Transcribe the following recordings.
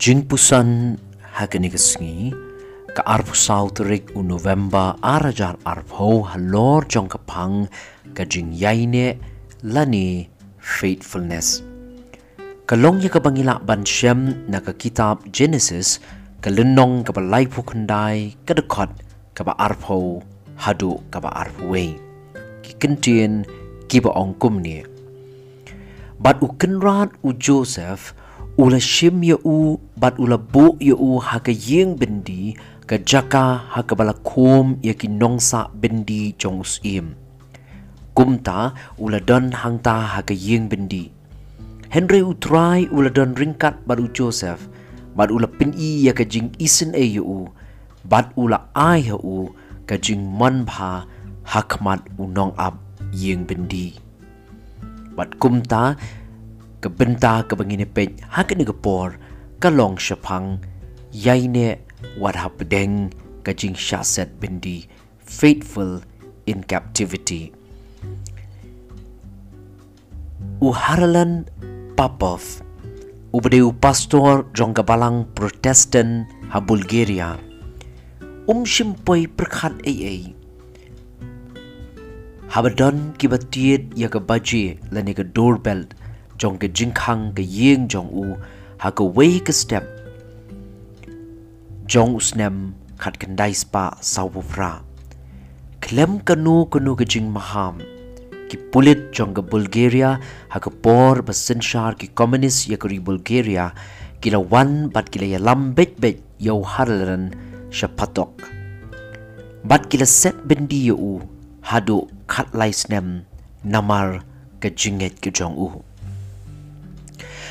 Jing pusan hakani kesngi ka arpu sauterik u November arajar arpo halor jong kapang ka jing yaine lani faithfulness. Kalong ya ka bangila na ka kitab Genesis ka lenong ka ba lai pukandai ka dekot ka ba arpo hadu ka ba wei. Ki kentien ki ba ong kumni. Bat u kenrat u Joseph ula shim ya u bat ula bu ya u haka yeng bendi ka jaka haka bala kum ya ki nongsa bendi jong usim. Kumta ula don hangta haka yeng bendi. Henry u try ula don ringkat bat u Joseph bat ula pin i ya ka jing isen e ya u bat ula ai ya u ka jing man bha hakmat u nong ab yeng bendi. Bat kumta ke benta ke bangine pej hak ni gepor. Ke long shapang yai ne wat hap deng. Ke jing shaset bendi. Faithful in captivity. U papov u pastor jong balang protestant ha bulgaria. Um shimpoi prakhat ai ai Habadon kibatiet ya ke baji lani ke doorbell trong cái jing khang, cái yên trong u ha cái way cái step trong usnem khát cái dai spa sau bộ phra klem kanu kanu cái jing maham ki pulit trong cái bulgaria ha cái por basin shar ki communist ya cái bulgaria. Ki la one bat ki la lam bet bet yo harlan shapatok bat ki la set bendi u hadu khat lai snem namar cái jinget cái trong u.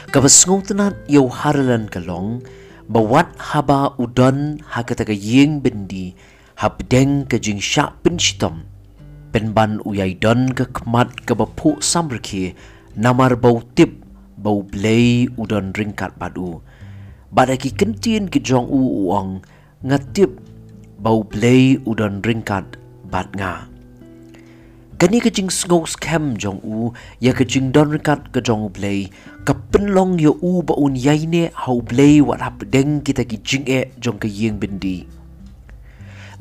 kabasngong yo haralan kalong bawat haba udon hakataga yeng bendi habdeng ka jing sha pin shitom penban uyai don ka kmat ka bapu samrki namar bau tip bau blei udon ringkat badu. Badaki kentien ki jong u uong ngatip bau blei udon ringkat bad nga kani ka jing sngok scam jong u ya ka jing don ringkat ka jong u blei ka penlong yo u ba un yai ne hau blei wat hap deng kita ki jing e jong ka yeng bindi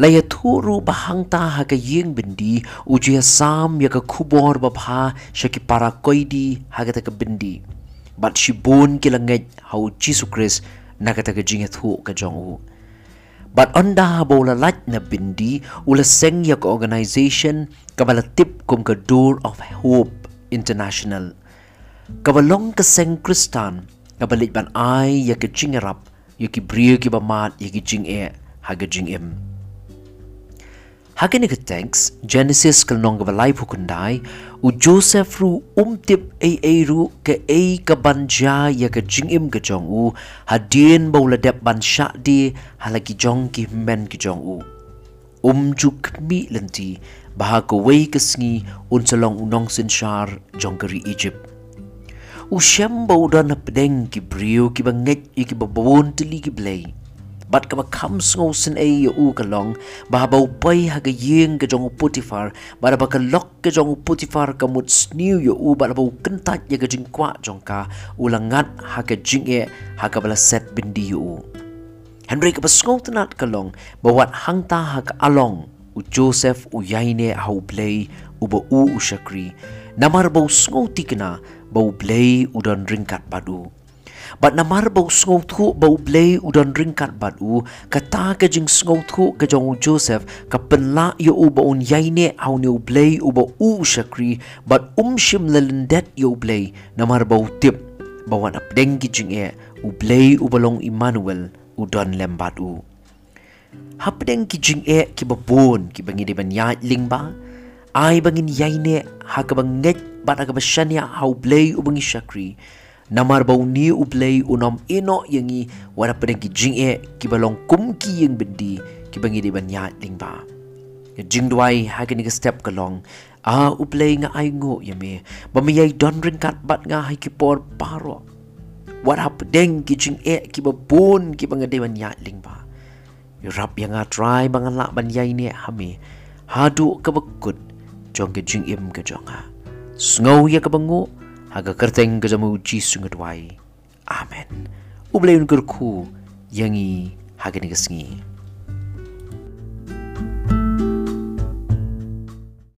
la ya thu ru ba hang ta ha ka yeng bindi u ji sam ya ka khubor ba bha shaki para koi di ha ka ta ka bindi bat shi bon ki la ngai hau jisu chris na ka ta ka jing e thu ka jong u But onda bola lat na bindi ula seng yak organization kabala tip kum ka door of hope international. Kabalong ka seng kristan kabalit ban ai yak jingarap yak brio ki ba mat yak jing e haga jing em. Hagen ke thanks Genesis kal nong balai phukundai u Joseph ru umtip a a ru ke a ka banja ya ka jingim ke jong u. Hadien bola dep ban sha di halaki jong ki men ki jong u. Um juk mi lenti bah ko wei ke sngi un salong unong sin shar jong kari Egypt. U shem bo dan pedeng ki brio ki banget ki babon tili ki bat ka kam sngo sin e u ka long ba ba pai ha ga yeng putifar ba ba ka lok putifar ka mut yo u ba ba kan ta ya ga jing kwa jong u ha e ha ka bala set bindi yo Henry ka sngo tanat ka long ba wat ha u Joseph u yaine ha u play u ba u u shakri. Namar ba sngo tikna ba u play u don ringkat badu Bat namar bau sngau thu bau blay udan ringkat bat u kata ka jing sngau thu ka jong Joseph ka penla yo u ba un yaine au ne blay u ba u shakri bat um shim lelendet yo blay namar bau tip bawan ap deng ki jing e u blay u balong Emmanuel udan lembat u. Hap deng ki jing e ki ba bon ki bangi de ban ya ling ba. Ai bangin yaine ha ka banget bat ka ba shania hau blay u bangi shakri namar bau ni uplay unom ino yangi wara pada ki jing e ki balong kum ki yang bendi ki bangi di banya ling ba ya jing duai ha ki ni step kalong a uplay nga ai ngo yame ba mi yai don ring kat bat nga hai ki por paro. What hap deng ki jing e ki ba bon ki bangi di banya ling ba ya rap yang a try bang la ban yai ne ha me. Ha du ka bakut jong ki jing im ka jong ha. Sngau ya ka bangu haga kerteng ke jamu ji sungut wai. Amen. ubleun gerku yangi hagani gesngi